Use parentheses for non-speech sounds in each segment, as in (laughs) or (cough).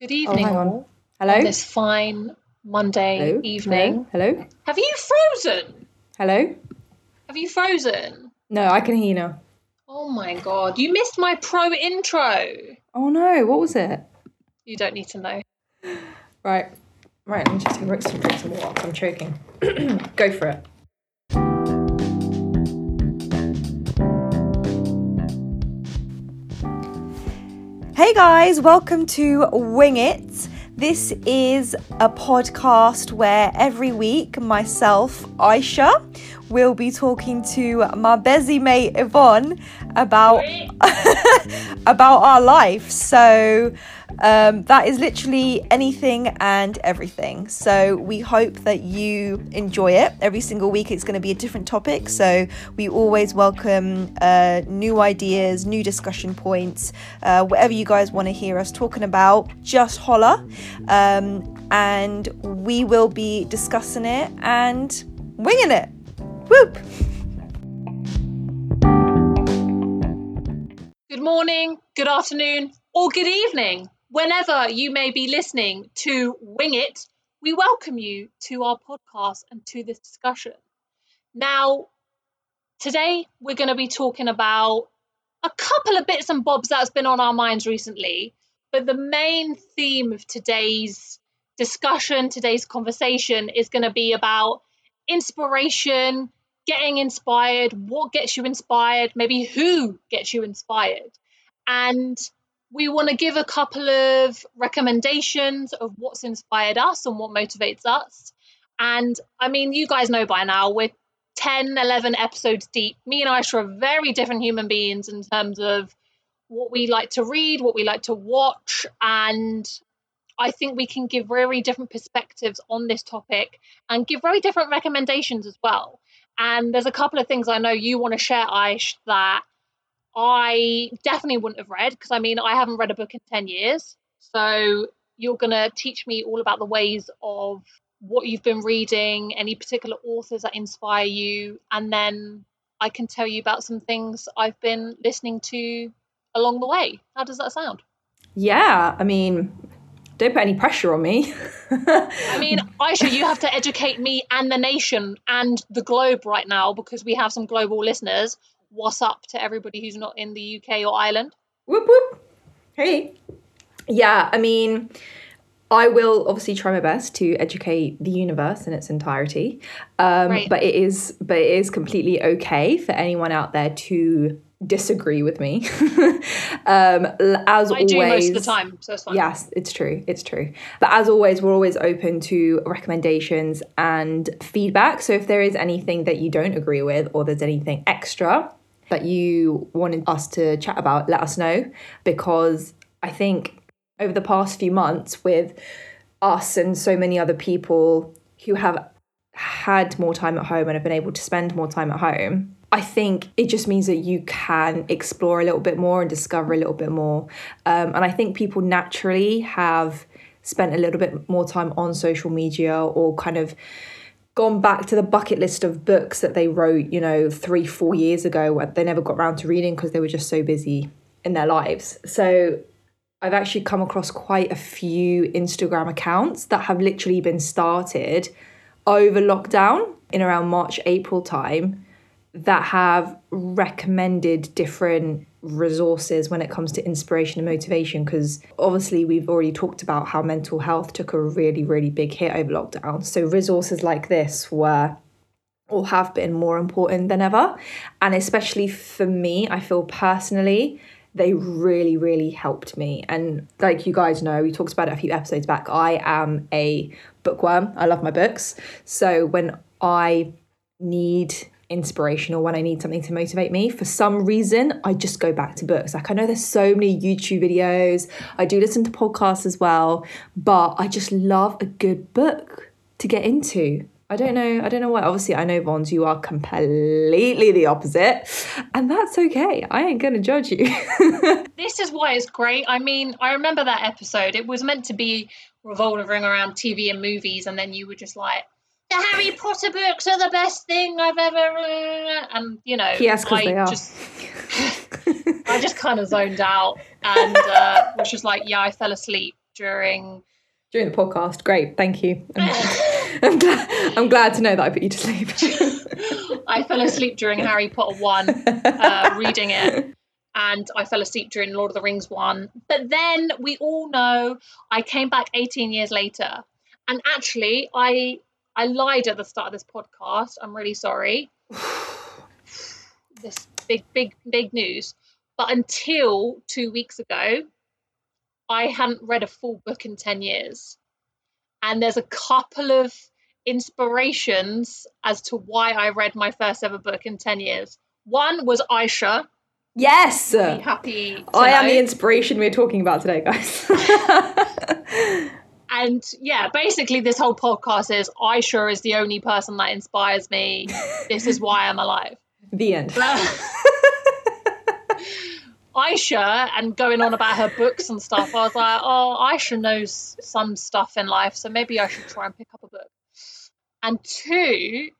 Good evening, hang on. all. Hello? This fine Monday Hello? evening. Hello? Hello? Have you frozen? Hello? Have you frozen? No, I can hear you now. Oh my god, you missed my pro intro. Oh no, what was it? You don't need to know. (gasps) Right. Right, let me just drink some, drink some water I'm choking. (clears throat) Go for it. Hey guys, welcome to Wing It. This is a podcast where every week myself, Aisha, will be talking to my busy mate Yvonne about (laughs) about our life. So um, that is literally anything and everything. So we hope that you enjoy it. Every single week, it's going to be a different topic. So we always welcome uh, new ideas, new discussion points, uh, whatever you guys want to hear us talking about. Just holler, um, and we will be discussing it and winging it. Whoop! Morning, good afternoon, or good evening. Whenever you may be listening to Wing It, we welcome you to our podcast and to this discussion. Now, today we're going to be talking about a couple of bits and bobs that's been on our minds recently, but the main theme of today's discussion, today's conversation is going to be about inspiration, getting inspired, what gets you inspired, maybe who gets you inspired. And we want to give a couple of recommendations of what's inspired us and what motivates us. And I mean, you guys know by now, we're 10, 11 episodes deep. Me and Aisha are very different human beings in terms of what we like to read, what we like to watch. And I think we can give very different perspectives on this topic and give very different recommendations as well. And there's a couple of things I know you want to share, Aish, that I definitely wouldn't have read because I mean, I haven't read a book in 10 years. So you're going to teach me all about the ways of what you've been reading, any particular authors that inspire you, and then I can tell you about some things I've been listening to along the way. How does that sound? Yeah, I mean, don't put any pressure on me. I mean, Aisha, you have to educate me and the nation and the globe right now because we have some global listeners. What's up to everybody who's not in the UK or Ireland? whoop whoop. Hey. Yeah, I mean, I will obviously try my best to educate the universe in its entirety. Um, Right. But it is, but it is completely okay for anyone out there to disagree with me. (laughs) um, as I always, do most of the time, so it's fine. Yes, it's true. It's true. But as always, we're always open to recommendations and feedback. So if there is anything that you don't agree with or there's anything extra that you wanted us to chat about, let us know because I think over the past few months with us and so many other people who have had more time at home and have been able to spend more time at home, I think it just means that you can explore a little bit more and discover a little bit more. Um, and I think people naturally have spent a little bit more time on social media or kind of gone back to the bucket list of books that they wrote, you know, three, four years ago, where they never got around to reading because they were just so busy in their lives. So I've actually come across quite a few Instagram accounts that have literally been started over lockdown in around March, April time that have recommended different resources when it comes to inspiration and motivation because obviously we've already talked about how mental health took a really really big hit over lockdown. So resources like this were or have been more important than ever. And especially for me i feel personally they really really helped me. And like you guys know we talked about it a few episodes back i am a bookworm. I love my books. So when i need inspiration or when I need something to motivate me, for some reason, I just go back to books. Like I know there's so many YouTube videos, I do listen to podcasts as well, but I just love a good book to get into. I don't know, I don't know why. Obviously, I know Vons, you are completely the opposite, and that's okay. I ain't gonna judge you. (laughs) This is why it's great. I mean, I remember that episode. It was meant to be revolving around TV and movies, and then you were just like, the Harry Potter books are the best thing I've ever. And you know, yes, because they are. just I just kind of zoned out and uh, was just like, yeah, I fell asleep during during the podcast. Great, thank you. I'm, (laughs) glad, I'm glad to know that I put you to sleep. (laughs) I fell asleep during Harry Potter 1, uh, reading it. And I fell asleep during Lord of the Rings 1. But then we all know I came back 18 years later. And actually, I I lied at the start of this podcast. I'm really sorry. (sighs) this big, big, big news. But until two weeks ago, I hadn't read a full book in 10 years. And there's a couple of inspirations as to why I read my first ever book in 10 years. One was Aisha. Yes. Happy. I am the inspiration we're talking about today, guys. (laughs) and yeah, basically, this whole podcast is Aisha is the only person that inspires me. (laughs) this is why I'm alive. The end. (laughs) Aisha and going on about her books and stuff, I was like, oh, Aisha knows some stuff in life, so maybe I should try and pick up a book. And two,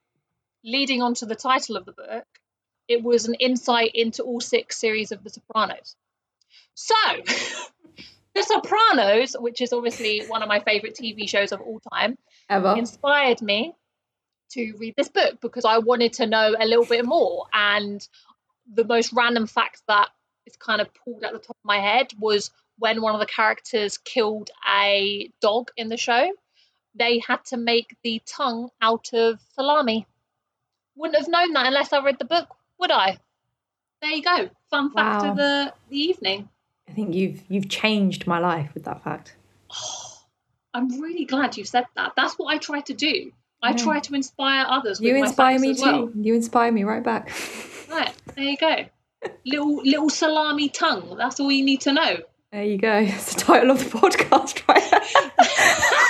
leading on to the title of the book, it was an insight into all six series of The Sopranos. So, (laughs) The Sopranos, which is obviously one of my favorite TV shows of all time, ever inspired me to read this book because I wanted to know a little bit more. And the most random fact that is kind of pulled at the top of my head was when one of the characters killed a dog in the show, they had to make the tongue out of salami. Wouldn't have known that unless I read the book, would I? There you go. Fun fact wow. of the, the evening. I think you've you've changed my life with that fact. Oh, (sighs) I'm really glad you said that. That's what I try to do. I try to inspire others. you inspire me too. Well. You inspire me right back. (laughs) Right there you go little little salami tongue. That's all you need to know. There you go. (laughs) It's the title of the (laughs) podcast, right?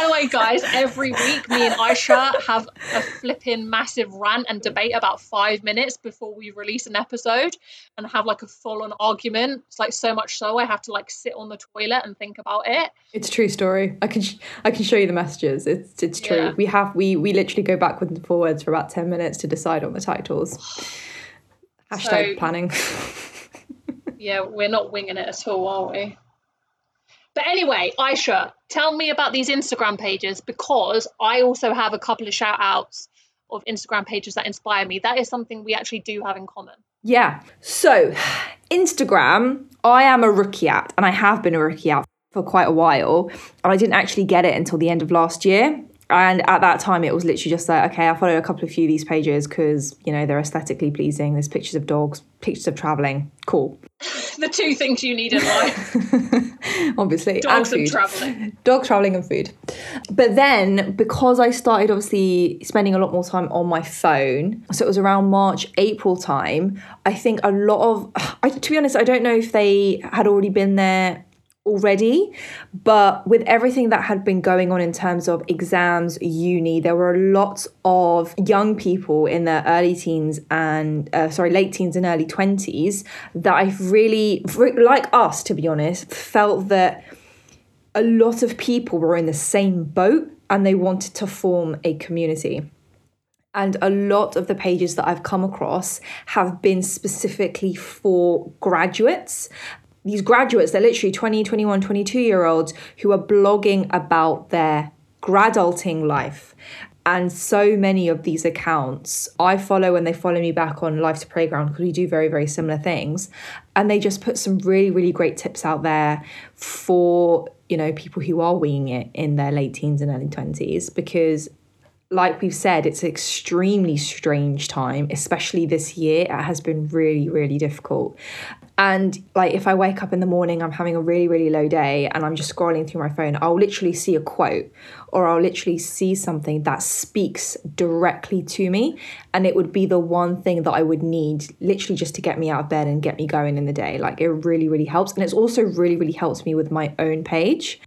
By the way, guys, every week me and Aisha have a flipping massive rant and debate about five minutes before we release an episode and have like a full on argument. It's like so much so I have to like sit on the toilet and think about it. It's a true story. I can sh- I can show you the messages. It's it's true. Yeah. We have we we literally go backwards and forwards for about ten minutes to decide on the titles. (sighs) Hashtag so, planning. (laughs) yeah, we're not winging it at all, are we? But anyway, Aisha, tell me about these Instagram pages because I also have a couple of shout outs of Instagram pages that inspire me. That is something we actually do have in common. Yeah. So, Instagram, I am a rookie at, and I have been a rookie at for quite a while. And I didn't actually get it until the end of last year. And at that time, it was literally just like, okay, I follow a couple of few of these pages because, you know, they're aesthetically pleasing. There's pictures of dogs, pictures of traveling. Cool. (laughs) the two things you need in life. (laughs) obviously. Dogs and, and traveling. Dog traveling and food. But then, because I started obviously spending a lot more time on my phone, so it was around March, April time, I think a lot of, (sighs) I, to be honest, I don't know if they had already been there already. But with everything that had been going on in terms of exams, uni, there were lots of young people in their early teens and, uh, sorry, late teens and early 20s that I've really, like us to be honest, felt that a lot of people were in the same boat and they wanted to form a community. And a lot of the pages that I've come across have been specifically for graduates these graduates, they're literally 20, 21, 22 year olds who are blogging about their gradulting life. And so many of these accounts I follow and they follow me back on Life's a Playground because we do very, very similar things. And they just put some really, really great tips out there for, you know, people who are winging it in their late teens and early 20s because like we've said, it's an extremely strange time, especially this year. It has been really, really difficult. And like if I wake up in the morning, I'm having a really, really low day and I'm just scrolling through my phone, I'll literally see a quote or I'll literally see something that speaks directly to me. And it would be the one thing that I would need literally just to get me out of bed and get me going in the day. Like it really, really helps. And it's also really, really helps me with my own page.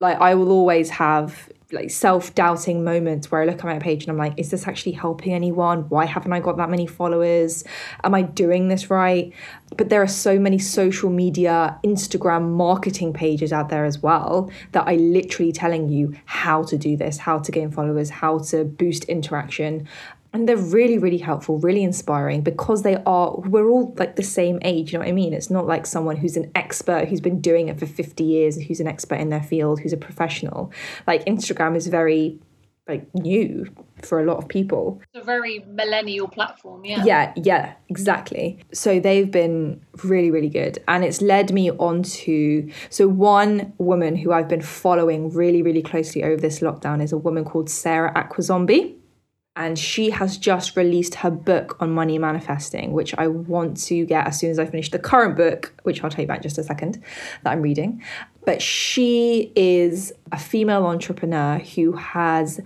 Like I will always have like self-doubting moments where I look at my page and I'm like, is this actually helping anyone? Why haven't I got that many followers? Am I doing this right? But there are so many social media, Instagram marketing pages out there as well that are literally telling you how to do this, how to gain followers, how to boost interaction. And they're really really helpful really inspiring because they are we're all like the same age you know what i mean it's not like someone who's an expert who's been doing it for 50 years who's an expert in their field who's a professional like instagram is very like new for a lot of people It's a very millennial platform, yeah. yeah, yeah, exactly. So they've been really, really good. And it's led me on to so one woman who I've been following really, really closely over this lockdown is a woman called Sarah Akwisombe. And she has just released her book on money manifesting, which I want to get as soon as I finish the current book, which I'll tell you about in just a second, that I'm reading. But she is a female entrepreneur who has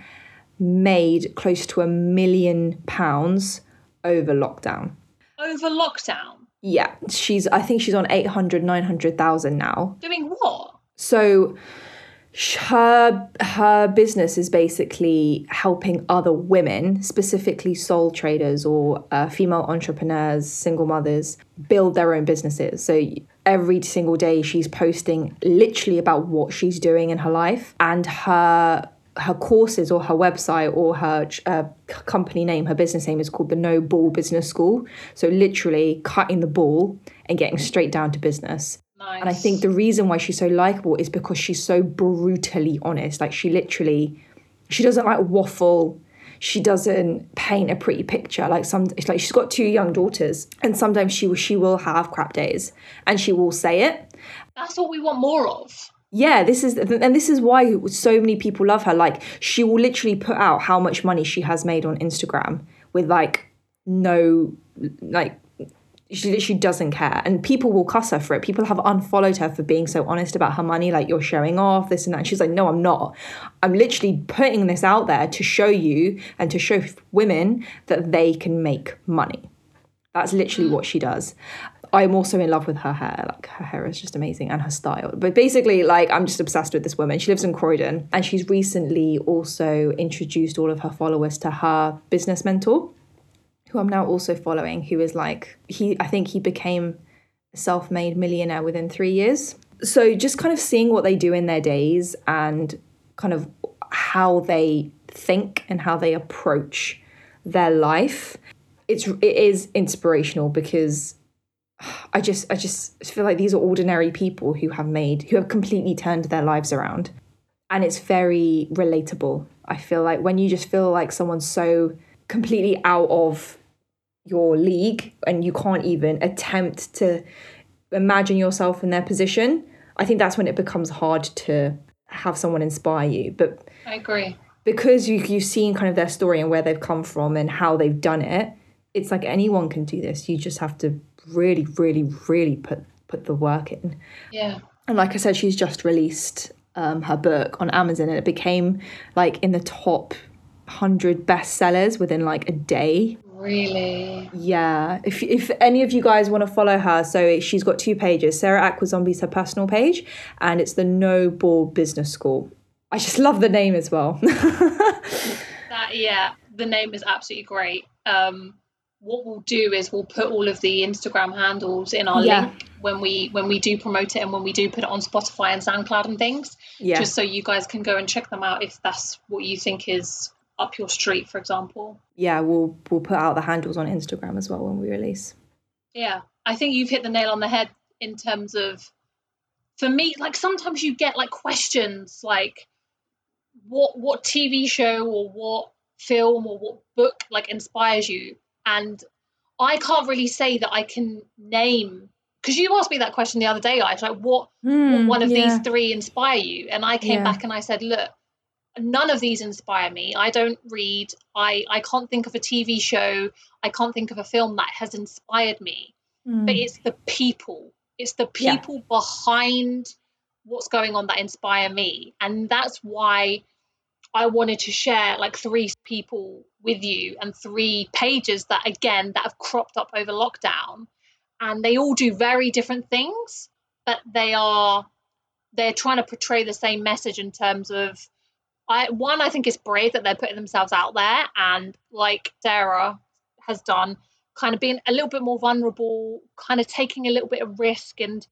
made close to a million pounds over lockdown. Over lockdown. Yeah, she's I think she's on 800 900,000 now. Doing what? So her her business is basically helping other women, specifically sole traders or uh, female entrepreneurs, single mothers, build their own businesses. So every single day she's posting literally about what she's doing in her life and her her courses or her website or her uh, company name, her business name is called the No Bull Business School. So literally cutting the ball and getting straight down to business. Nice. And I think the reason why she's so likable is because she's so brutally honest. Like she literally, she doesn't like waffle. She doesn't paint a pretty picture. Like some, it's like she's got two young daughters, and sometimes she will she will have crap days, and she will say it. That's what we want more of. Yeah, this is and this is why so many people love her. Like she will literally put out how much money she has made on Instagram with like no like she literally doesn't care. And people will cuss her for it. People have unfollowed her for being so honest about her money like you're showing off this and that. And she's like no i'm not. I'm literally putting this out there to show you and to show women that they can make money. That's literally what she does. I'm also in love with her hair. Like her hair is just amazing and her style. But basically like i'm just obsessed with this woman. She lives in croydon and she's recently also introduced all of her followers to her business mentor who I'm now also following, who is like he I think he became a self-made millionaire within 3 years. So just kind of seeing what they do in their days and kind of how they think and how they approach their life. It's it is inspirational because I just I just feel like these are ordinary people who have made who have completely turned their lives around. And it's very relatable. I feel like when you just feel like someone's so completely out of your league and you can't even attempt to imagine yourself in their position, I think that's when it becomes hard to have someone inspire you. But I agree. because you, you've seen kind of their story and where they've come from and how they've done it, it's like anyone can do this. You just have to really, really, really put put the work in. Yeah. And like I said, she's just released um, her book on Amazon and it became like in the top 100 bestsellers within like a day. Really? Yeah. If, if any of you guys want to follow her, so she's got two pages. Sarah Akwisombe's her personal page, and it's the No Bull Business School. I just love the name as well. (laughs) That yeah, the name is absolutely great. Um, what we'll do is we'll put all of the Instagram handles in our Yeah. link when we when we do promote it and when we do put it on Spotify and SoundCloud and things, yeah. just so you guys can go and check them out if that's what you think is up your street, for example. yeah, we'll we'll put out the handles on Instagram as well when we release. Yeah, I think you've hit the nail on the head in terms of, for me, like sometimes you get like questions like, what what TV show or what film or what book like inspires you, and I can't really say that I can name because you asked me that question the other day. I was like, what what hmm, one of these three inspire you? And I came Yeah. back and I said, look, none of these inspire me. I don't read. I I can't think of a TV show. I can't think of a film that has inspired me. But it's the people. It's the Mm. Yeah. people behind what's going on that inspire me, and that's why I wanted to share like three people with you and three pages that again that have cropped up over lockdown, and they all do very different things, but they are they're trying to portray the same message in terms of I one I think it's brave that they're putting themselves out there and like Sarah has done kind of being a little bit more vulnerable kind of taking a little bit of risk and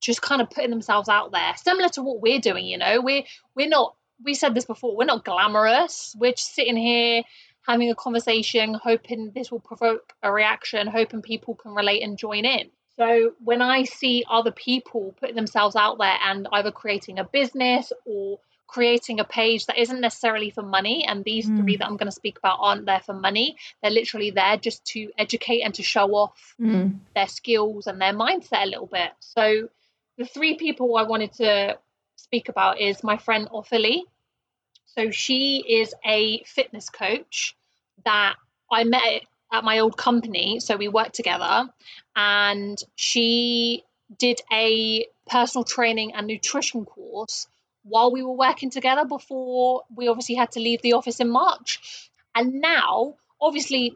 just kind of putting themselves out there similar to what we're doing you know we're we're not we said this before we're not glamorous we're just sitting here having a conversation, hoping this will provoke a reaction, hoping people can relate and join in. So when I see other people putting themselves out there and either creating a business or creating a page that isn't necessarily for money, and these mm. three that I'm going to speak about aren't there for money, they're literally there just to educate and to show off mm. their skills and their mindset a little bit. So the three people I wanted to speak about is my friend Ophelie. So she is a fitness coach that I met at my old company. So we worked together and she did a personal training and nutrition course while we were working together before we obviously had to leave the office in March. And now, obviously,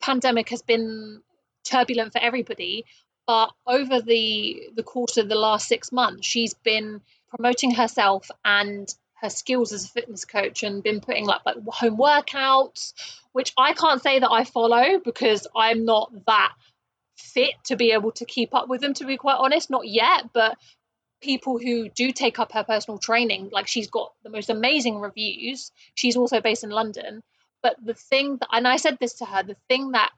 pandemic has been turbulent for everybody, but over the the course of the last 6 months, she's been promoting herself and her skills as a fitness coach and been putting like like home workouts which I can't say that I follow because I'm not that fit to be able to keep up with them to be quite honest not yet but people who do take up her personal training like she's got the most amazing reviews she's also based in London but the thing that and I said this to her the thing that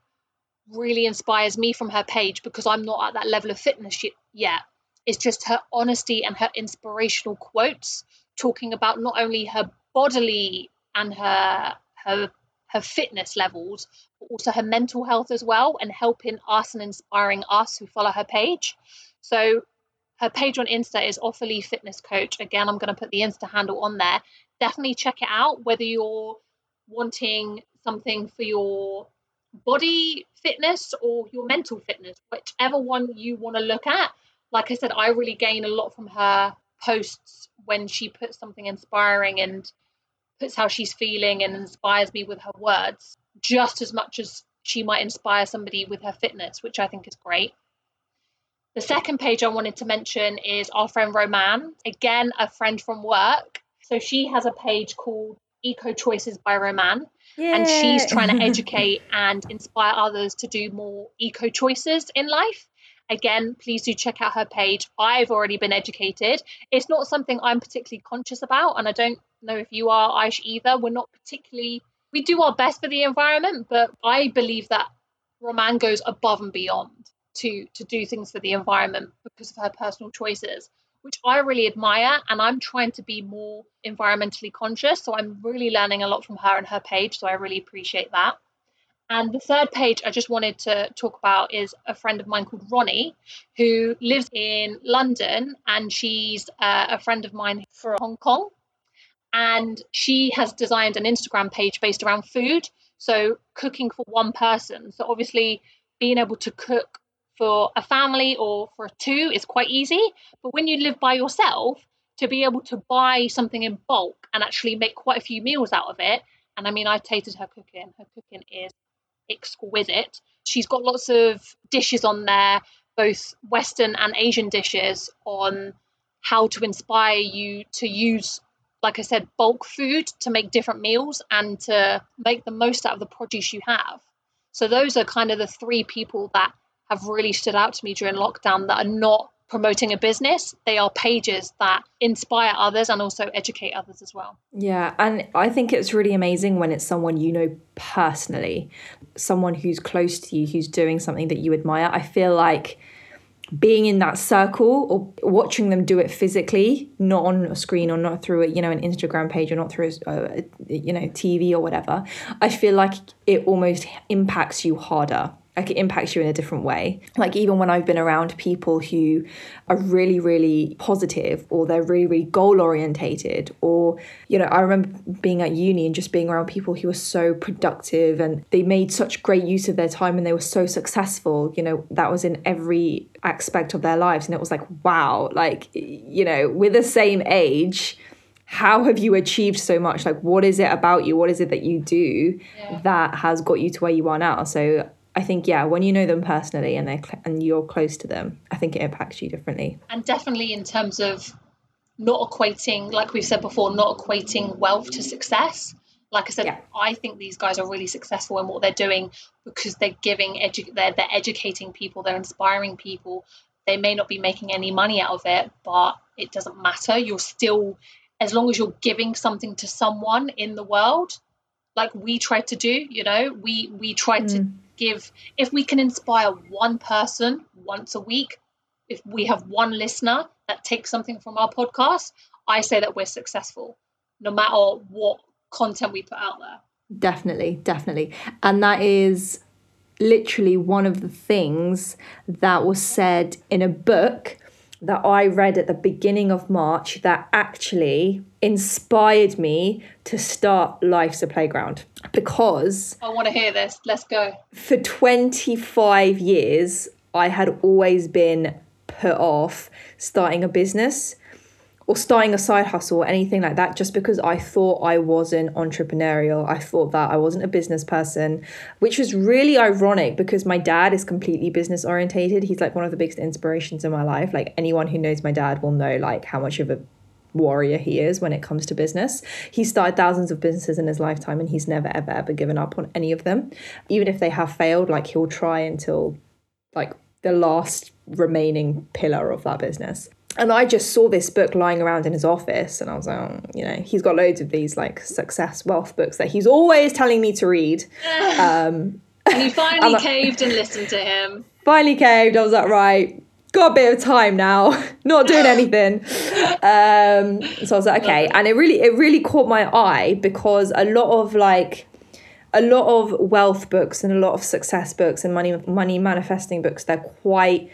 really inspires me from her page because I'm not at that level of fitness yet is just her honesty and her inspirational quotes talking about not only her bodily and her her her fitness levels, but also her mental health as well, and helping us and inspiring us who follow her page. So her page on Insta is Ophelie Fitness Coach. Again, I'm going to put the Insta handle on there. Definitely check it out, whether you're wanting something for your body fitness or your mental fitness, whichever one you want to look at. Like I said, I really gain a lot from her posts when she puts something inspiring and puts how she's feeling and inspires me with her words just as much as she might inspire somebody with her fitness, which I think is great. The second page I wanted to mention is our friend Roman, again, a friend from work. So she has a page called Eco Choices by Roman, and she's trying to (laughs) educate and inspire others to do more eco choices in life. Again, please do check out her page. I've already been educated. It's not something I'm particularly conscious about, and I don't know if you are, Aish, either. We're not particularly, we do our best for the environment, but I believe that Roman goes above and beyond to to do things for the environment because of her personal choices which I really admire and I'm trying to be more environmentally conscious so I'm really learning a lot from her and her page so I really appreciate that and the third page I just wanted to talk about is a friend of mine called Ronnie, who lives in London, and she's uh, a friend of mine from Hong Kong. And she has designed an Instagram page based around food. So, cooking for one person. So, obviously, being able to cook for a family or for two is quite easy. But when you live by yourself, to be able to buy something in bulk and actually make quite a few meals out of it. And I mean, I tasted her cooking. Her cooking is exquisite. She's got lots of dishes on there, both Western and Asian dishes, on how to inspire you to use, like I said, bulk food to make different meals and to make the most out of the produce you have. So, those are kind of the three people that have really stood out to me during lockdown that are not promoting a business. They are pages that inspire others and also educate others as well. Yeah, and I think it's really amazing when it's someone you know personally, someone who's close to you, who's doing something that you admire. I feel like being in that circle or watching them do it physically, not on a screen or not through a, you know an Instagram page or not through a, uh, a you know TV or whatever, I feel like it almost impacts you harder like it impacts you in a different way. Like even when I've been around people who are really, really positive or they're really, really goal orientated, or, you know, I remember being at uni and just being around people who were so productive and they made such great use of their time and they were so successful. You know, that was in every aspect of their lives. And it was like, wow, like, you know, we're the same age how have you achieved so much like what is it about you what is it that you do yeah. that has got you to where you are now so I think yeah, when you know them personally and they cl- and you're close to them, I think it impacts you differently. And definitely in terms of not equating, like we've said before, not equating wealth to success. Like I said, yeah. I think these guys are really successful in what they're doing because they're giving edu- they're they're educating people, they're inspiring people. They may not be making any money out of it, but it doesn't matter. You're still as long as you're giving something to someone in the world, like we try to do. You know, we we try mm. to give if we can inspire one person once a week, if we have one listener that takes something from our podcast, I say that we're successful, no matter what content we put out there. Definitely, definitely. And that is literally one of the things that was said in a book that I read at the beginning of March that actually inspired me to start Life's a Playground because I want to hear this. Let's go. For 25 years, I had always been put off starting a business or starting a side hustle or anything like that just because I thought I wasn't entrepreneurial. I thought that I wasn't a business person, which was really ironic because my dad is completely business orientated. He's like one of the biggest inspirations in my life. Like anyone who knows my dad will know like how much of a warrior he is when it comes to business. He started thousands of businesses in his lifetime and he's never ever ever given up on any of them. Even if they have failed, like he'll try until like the last remaining pillar of that business and I just saw this book lying around in his office, and I was like, oh, you know, he's got loads of these like success wealth books that he's always telling me to read. (laughs) Um, and you finally (laughs) caved and listened to him. (laughs) Finally caved. I was like, right, got a bit of time now, not doing anything. Um, so I was like, okay, and it really, it really caught my eye because a lot of like a lot of wealth books and a lot of success books and money money manifesting books they're quite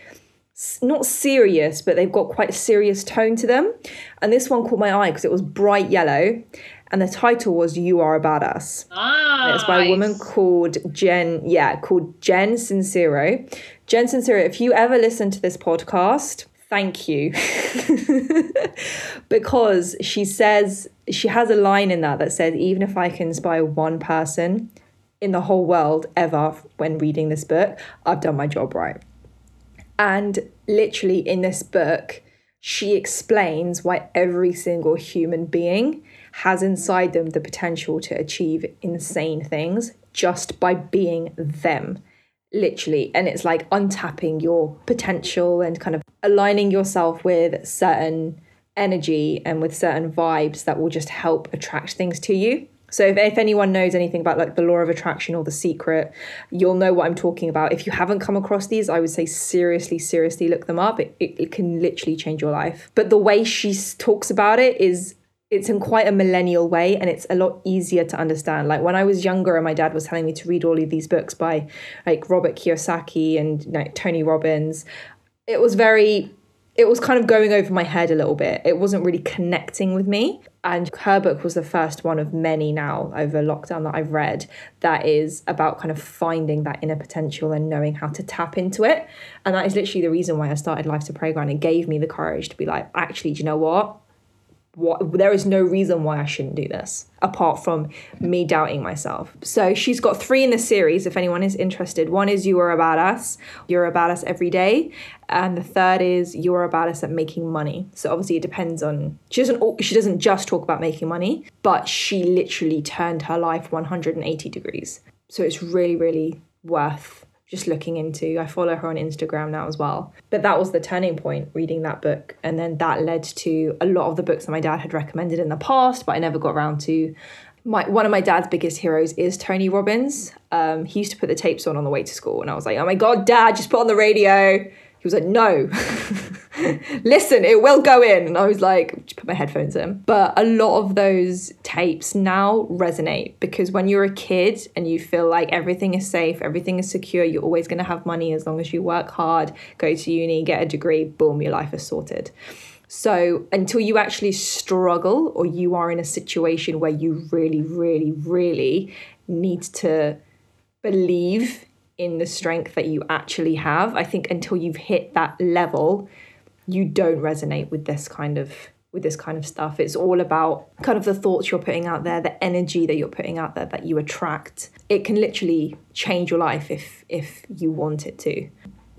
not serious, but they've got quite a serious tone to them. And this one caught my eye because it was bright yellow. And the title was "You Are a Badass." Ah, it's by a woman called Jen. Yeah, called Jen Sincero. Jen Sincero. If you ever listen to this podcast, thank you, (laughs) because she says she has a line in that that says, "Even if I can inspire one person in the whole world ever when reading this book, I've done my job right." And literally in this book, she explains why every single human being has inside them the potential to achieve insane things just by being them. Literally. And it's like untapping your potential and kind of aligning yourself with certain energy and with certain vibes that will just help attract things to you so if, if anyone knows anything about like the law of attraction or the secret, you'll know what I'm talking about. If you haven't come across these, I would say seriously, seriously look them up. It, it, it can literally change your life. But the way she talks about it is it's in quite a millennial way and it's a lot easier to understand. Like when I was younger and my dad was telling me to read all of these books by like Robert Kiyosaki and Tony Robbins, it was very it was kind of going over my head a little bit. It wasn't really connecting with me. And her book was the first one of many now over lockdown that I've read that is about kind of finding that inner potential and knowing how to tap into it. And that is literally the reason why I started Life's a Playground. It gave me the courage to be like, actually, do you know what? What there is no reason why I shouldn't do this apart from me doubting myself. So she's got three in the series if anyone is interested. One is you are a badass, you're a badass every day, and the third is you are a badass at making money. So obviously it depends on she doesn't she doesn't just talk about making money, but she literally turned her life 180 degrees. So it's really really worth just looking into. I follow her on Instagram now as well. But that was the turning point, reading that book. And then that led to a lot of the books that my dad had recommended in the past, but I never got around to. My, one of my dad's biggest heroes is Tony Robbins. Um, he used to put the tapes on on the way to school, and I was like, "Oh my god, Dad, just put on the radio." He was like, no, (laughs) listen, it will go in. And I was like, put my headphones in. But a lot of those tapes now resonate because when you're a kid and you feel like everything is safe, everything is secure, you're always going to have money as long as you work hard, go to uni, get a degree, boom, your life is sorted. So until you actually struggle or you are in a situation where you really, really, really need to believe in the strength that you actually have. I think until you've hit that level, you don't resonate with this kind of with this kind of stuff. It's all about kind of the thoughts you're putting out there, the energy that you're putting out there that you attract. It can literally change your life if if you want it to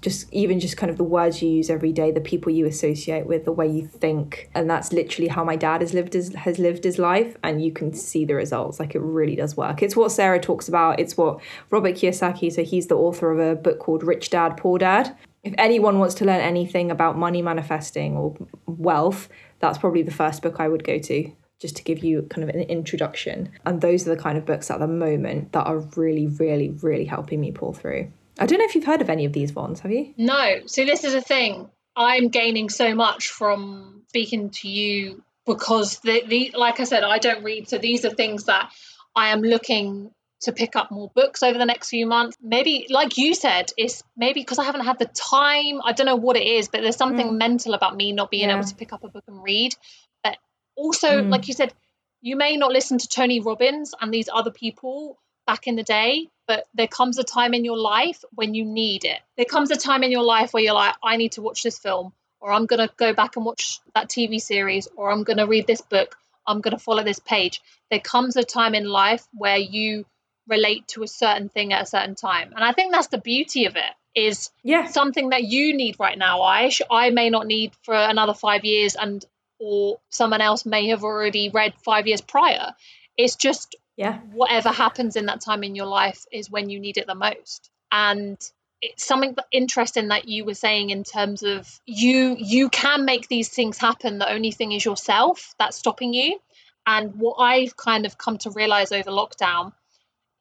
just even just kind of the words you use every day the people you associate with the way you think. And that's literally how my dad has lived his has lived his life. And you can see the results. Like it really does work. It's what sarah talks about. It's what robert kiyosaki so he's the author of a book called rich dad poor dad. If anyone wants to learn anything about money manifesting or wealth that's probably the first book i would go to just to give you kind of an introduction. And those are the kind of books at the moment that are really, really, really helping me pull through. I don't know if you've heard of any of these ones, have you? No. So this is a thing. I'm gaining so much from speaking to you because the, the like I said, I don't read. So these are things that I am looking to pick up more books over the next few months. Maybe, like you said, it's maybe because I haven't had the time. I don't know what it is, but there's something mm. mental about me not being yeah. able to pick up a book and read. But also, mm. like you said, you may not listen to Tony Robbins and these other people back in the day, but there comes a time in your life when you need it. There comes a time in your life where you're like, I need to watch this film, or I'm going to go back and watch that TV series, or I'm going to read this book, I'm going to follow this page. There comes a time in life where you relate to a certain thing at a certain time. And I think that's the beauty of it is yeah. something that you need right now, Aish, I may not need for another five years and or someone else may have already read five years prior. It's just yeah. whatever happens in that time in your life is when you need it the most. And it's something interesting that you were saying in terms of you you can make these things happen. The only thing is yourself that's stopping you. And what I've kind of come to realize over lockdown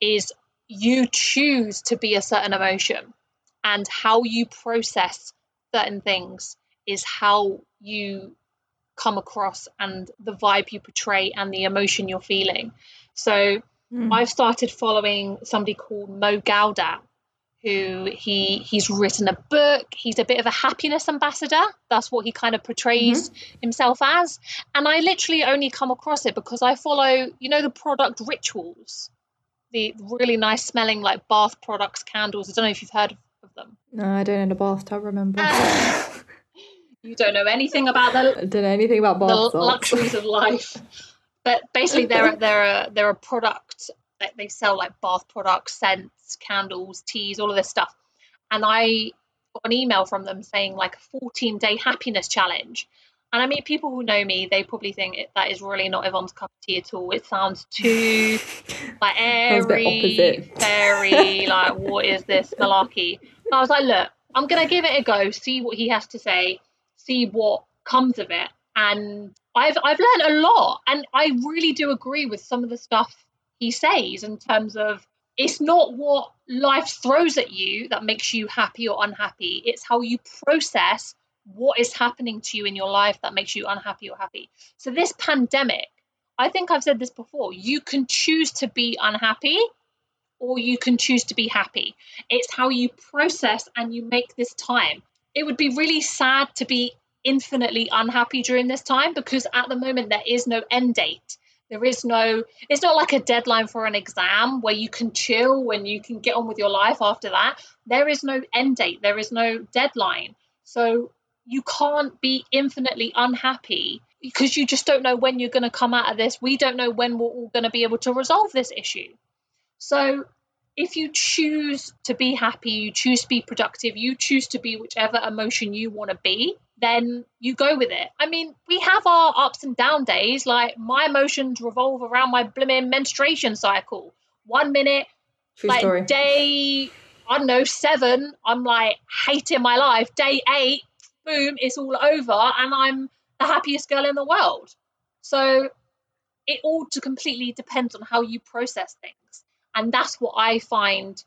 is you choose to be a certain emotion and how you process certain things is how you come across and the vibe you portray and the emotion you're feeling. So mm. I've started following somebody called Mo Gawdat, who he he's written a book. He's a bit of a happiness ambassador. That's what he kind of portrays mm-hmm. himself as. And I literally only come across it because I follow, you know, the product rituals the really nice smelling like bath products candles. I don't know if you've heard of them. No, I don't know the bathtub. Remember? (laughs) (laughs) you don't know anything about the. Don't know anything about the luxuries of life. But basically, they're they're a they're a product that they sell like bath products, scents, candles, teas, all of this stuff. And I got an email from them saying like a 14 day happiness challenge. And I mean, people who know me, they probably think it, that is really not Yvonne's cup of tea at all. It sounds too (laughs) like airy, very like what is this malarkey? And I was like, look, I'm gonna give it a go, see what he has to say, see what comes of it. And I've I've learned a lot, and I really do agree with some of the stuff he says in terms of it's not what life throws at you that makes you happy or unhappy. It's how you process what is happening to you in your life that makes you unhappy or happy. So, this pandemic, I think I've said this before, you can choose to be unhappy or you can choose to be happy. It's how you process and you make this time. It would be really sad to be infinitely unhappy during this time because at the moment there is no end date. There is no, it's not like a deadline for an exam where you can chill and you can get on with your life after that. There is no end date, there is no deadline. So you can't be infinitely unhappy because you just don't know when you're going to come out of this. We don't know when we're all going to be able to resolve this issue. So, if you choose to be happy, you choose to be productive, you choose to be whichever emotion you want to be, then you go with it. I mean, we have our ups and down days. Like my emotions revolve around my blooming menstruation cycle. One minute, True like story. day, I don't know, seven, I'm like hating my life. Day eight, boom, it's all over, and I'm the happiest girl in the world. So it all to completely depends on how you process things. And that's what I find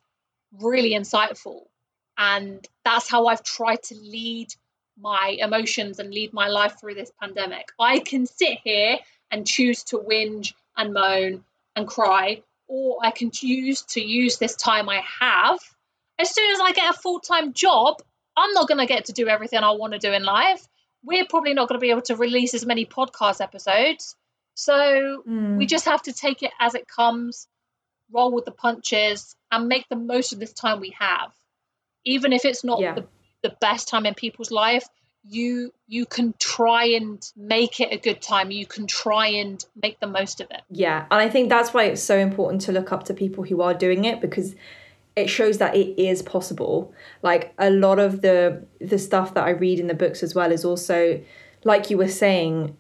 really insightful. And that's how I've tried to lead my emotions and lead my life through this pandemic. I can sit here and choose to whinge and moan and cry, or I can choose to use this time I have. As soon as I get a full time job, I'm not going to get to do everything I want to do in life. We're probably not going to be able to release as many podcast episodes. So mm. we just have to take it as it comes, roll with the punches, and make the most of this time we have. Even if it's not yeah. the, the best time in people's life, you you can try and make it a good time. You can try and make the most of it. Yeah and i think that's why it's so important to look up to people who are doing it because it shows that it is possible. Like a lot of the the stuff that i read in the books as well is also like you were saying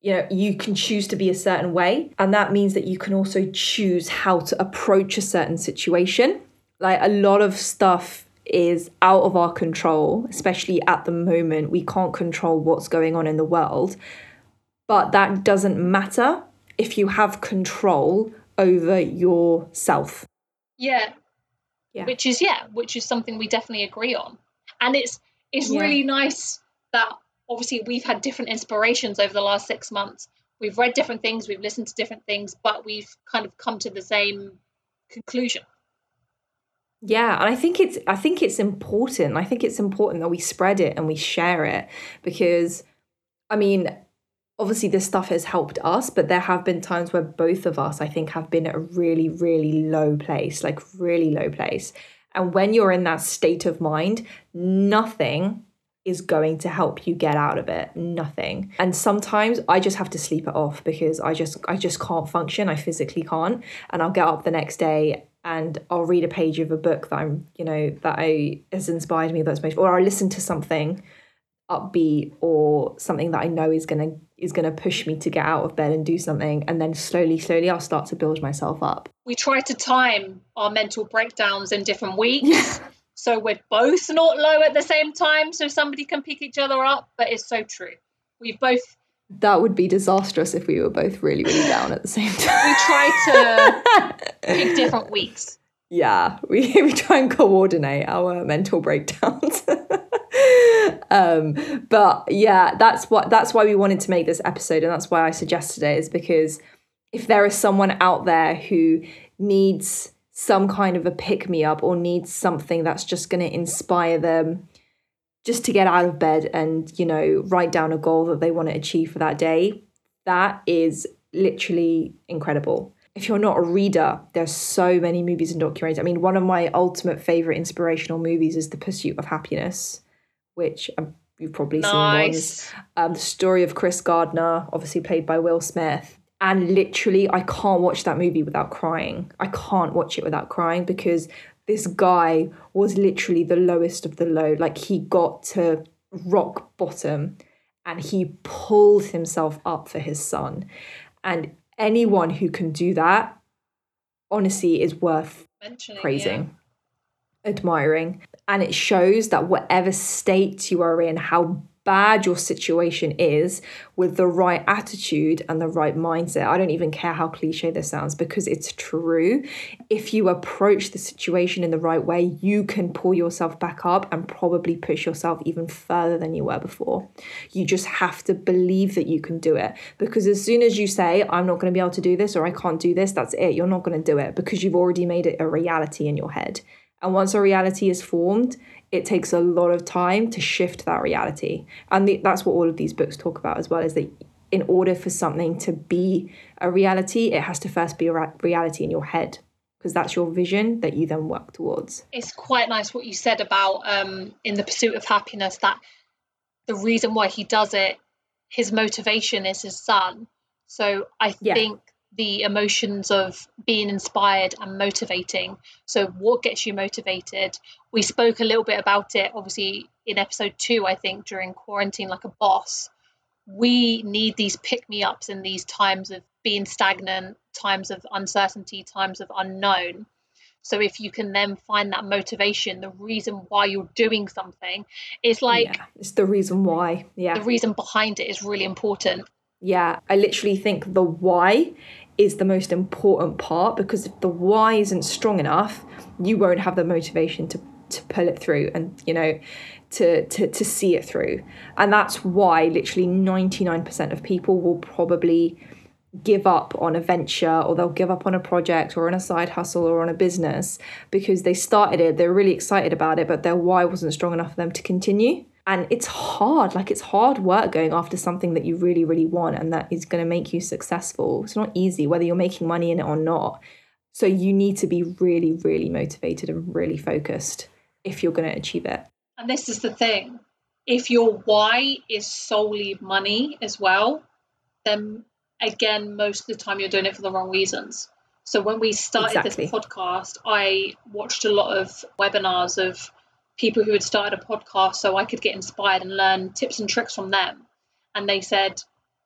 you know you can choose to be a certain way and that means that you can also choose how to approach a certain situation. Like a lot of stuff is out of our control especially at the moment we can't control what's going on in the world But that doesn't matter if you have control over yourself. Yeah. Yeah. Which is yeah, which is something we definitely agree on. And it's it's Yeah. really nice that obviously we've had different inspirations over the last 6 months. We've read different things, we've listened to different things, but we've kind of come to the same conclusion. Yeah, and I think it's I think it's important. I think it's important that we spread it and we share it because I mean, obviously this stuff has helped us, but there have been times where both of us I think have been at a really really low place, like really low place. And when you're in that state of mind, nothing is going to help you get out of it nothing and sometimes i just have to sleep it off because i just i just can't function i physically can't and i'll get up the next day and I'll read a page of a book that I'm, you know, that I has inspired me, that's made, or I listen to something upbeat or something that I know is gonna is gonna push me to get out of bed and do something, and then slowly, slowly, I'll start to build myself up. We try to time our mental breakdowns in different weeks. so we're both not low at the same time so somebody can pick each other up, but it's so true. We've both That would be disastrous if we were both really, really down at the same (laughs) time. we try to (laughs) pick different weeks. yeah, we, (laughs) we try and coordinate our mental breakdowns. um, but yeah, that's what that's why we wanted to make this episode, and that's why I suggested it, is because if there is someone out there who needs some kind of a pick me up or needs something that's just going to inspire them just to get out of bed and you know write down a goal that they want to achieve for that day that is literally incredible if you're not a reader there's so many movies and documentaries i mean one of my ultimate favorite inspirational movies is the pursuit of happiness which um, you've probably seen once um, the story of Chris Gardner, obviously played by Will Smith. And literally, I can't watch that movie without crying. I can't watch it without crying because this guy was literally the lowest of the low. Like, he got to rock bottom and he pulled himself up for his son. And anyone who can do that, honestly, is worth Mentioning, praising, admiring. And it shows that whatever state you are in, how bad your situation is, with the right attitude and the right mindset, I don't even care how cliche this sounds because it's true. If you approach the situation in the right way, you can pull yourself back up and probably push yourself even further than you were before. You just have to believe that you can do it because as soon as you say, I'm not going to be able to do this or I can't do this, that's it. You're not going to do it because you've already made it a reality in your head. And once a reality is formed, it takes a lot of time to shift that reality. And the, that's what all of these books talk about as well is that in order for something to be a reality, it has to first be a ra- reality in your head because that's your vision that you then work towards. it's quite nice what you said about um, in the pursuit of happiness that the reason why he does it, his motivation is his son. So I Yeah. think the emotions of being inspired and motivating. So what gets you motivated? We spoke a little bit about it, obviously in episode two, I think during quarantine, like a boss. We need these pick me ups in these times of being stagnant, times of uncertainty, times of unknown. So if you can then find that motivation, the reason why you're doing something, it's like yeah, it's the reason why. Yeah. the reason behind it is really important. Yeah, I literally think the why is the most important part because if the why isn't strong enough, you won't have the motivation to to pull it through and you know to to to see it through. And that's why literally 99% of people will probably give up on a venture or they'll give up on a project or on a side hustle or on a business because they started it, they're really excited about it, but their why wasn't strong enough for them to continue. And it's hard, like it's hard work going after something that you really, really want and that is going to make you successful. It's not easy, whether you're making money in it or not. So you need to be really, really motivated and really focused if you're going to achieve it. And this is the thing if your why is solely money as well, then again, most of the time you're doing it for the wrong reasons. So when we started Exactly. this podcast, I watched a lot of webinars of people who had started a podcast so I could get inspired and learn tips and tricks from them. And they said,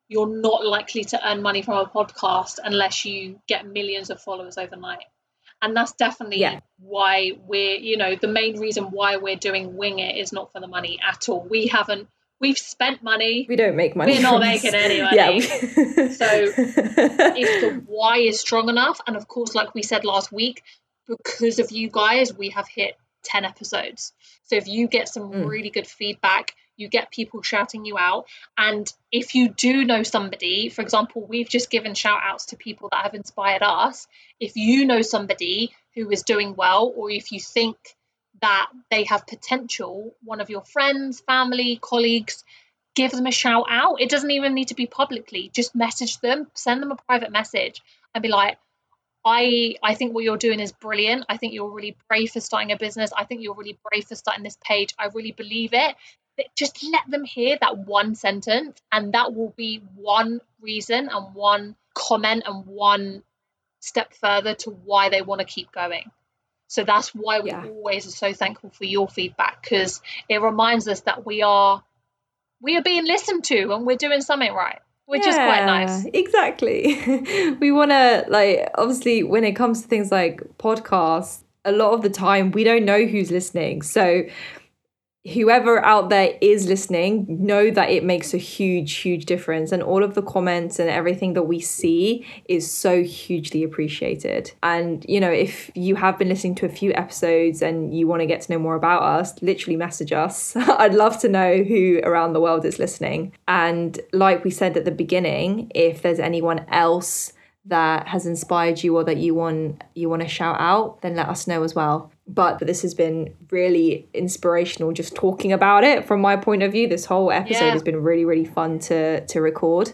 you're not likely to earn money from a podcast unless you get millions of followers overnight. And that's definitely Yeah. why we're, you know, the main reason why we're doing Wing It is not for the money at all. We haven't We've spent money. We don't make money. We're not (laughs) making this. any money. Yeah. (laughs) So, if the why is strong enough, and of course, like we said last week, because of you guys, we have hit 10 episodes. So if you get some Mm. really good feedback, you get people shouting you out. And if you do know somebody, for example, we've just given shout outs to people that have inspired us. If you know somebody who is doing well, or if you think that they have potential, one of your friends, family, colleagues, give them a shout out. It doesn't even need to be publicly. Just message them, send them a private message, and be like, I I think what you're doing is brilliant. I think you're really brave for starting a business. I think you're really brave for starting this page. I really believe it. But Just let them hear that one sentence, and that will be one reason and one comment and one step further to why they want to keep going. So that's why we Yeah. always are so thankful for your feedback because it reminds us that we are we are being listened to and we're doing something right, which is quite nice. Exactly. (laughs) we want to, like, obviously, when it comes to things like podcasts, a lot of the time we don't know who's listening. So, whoever out there is listening, know that it makes a huge, huge difference. And all of the comments and everything that we see is so hugely appreciated. And, you know, if you have been listening to a few episodes and you want to get to know more about us, literally message us. (laughs) I'd love to know who around the world is listening. And like we said at the beginning, if there's anyone else that has inspired you or that you want you want to shout out then let us know as well but this has been really inspirational just talking about it from my point of view this whole episode Yeah. has been really really fun to to record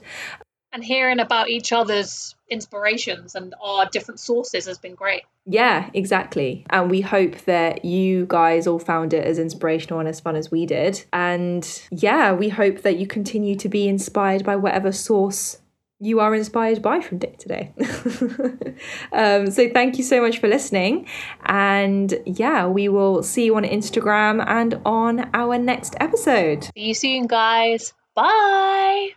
And hearing about each other's inspirations and our different sources has been great. yeah exactly and we hope that you guys all found it as inspirational and as fun as we did and yeah we hope that you continue to be inspired by whatever source you are inspired by from day to day. (laughs) um, so thank you so much for listening. And yeah, we will see you on Instagram and on our next episode. See you soon, guys. Bye.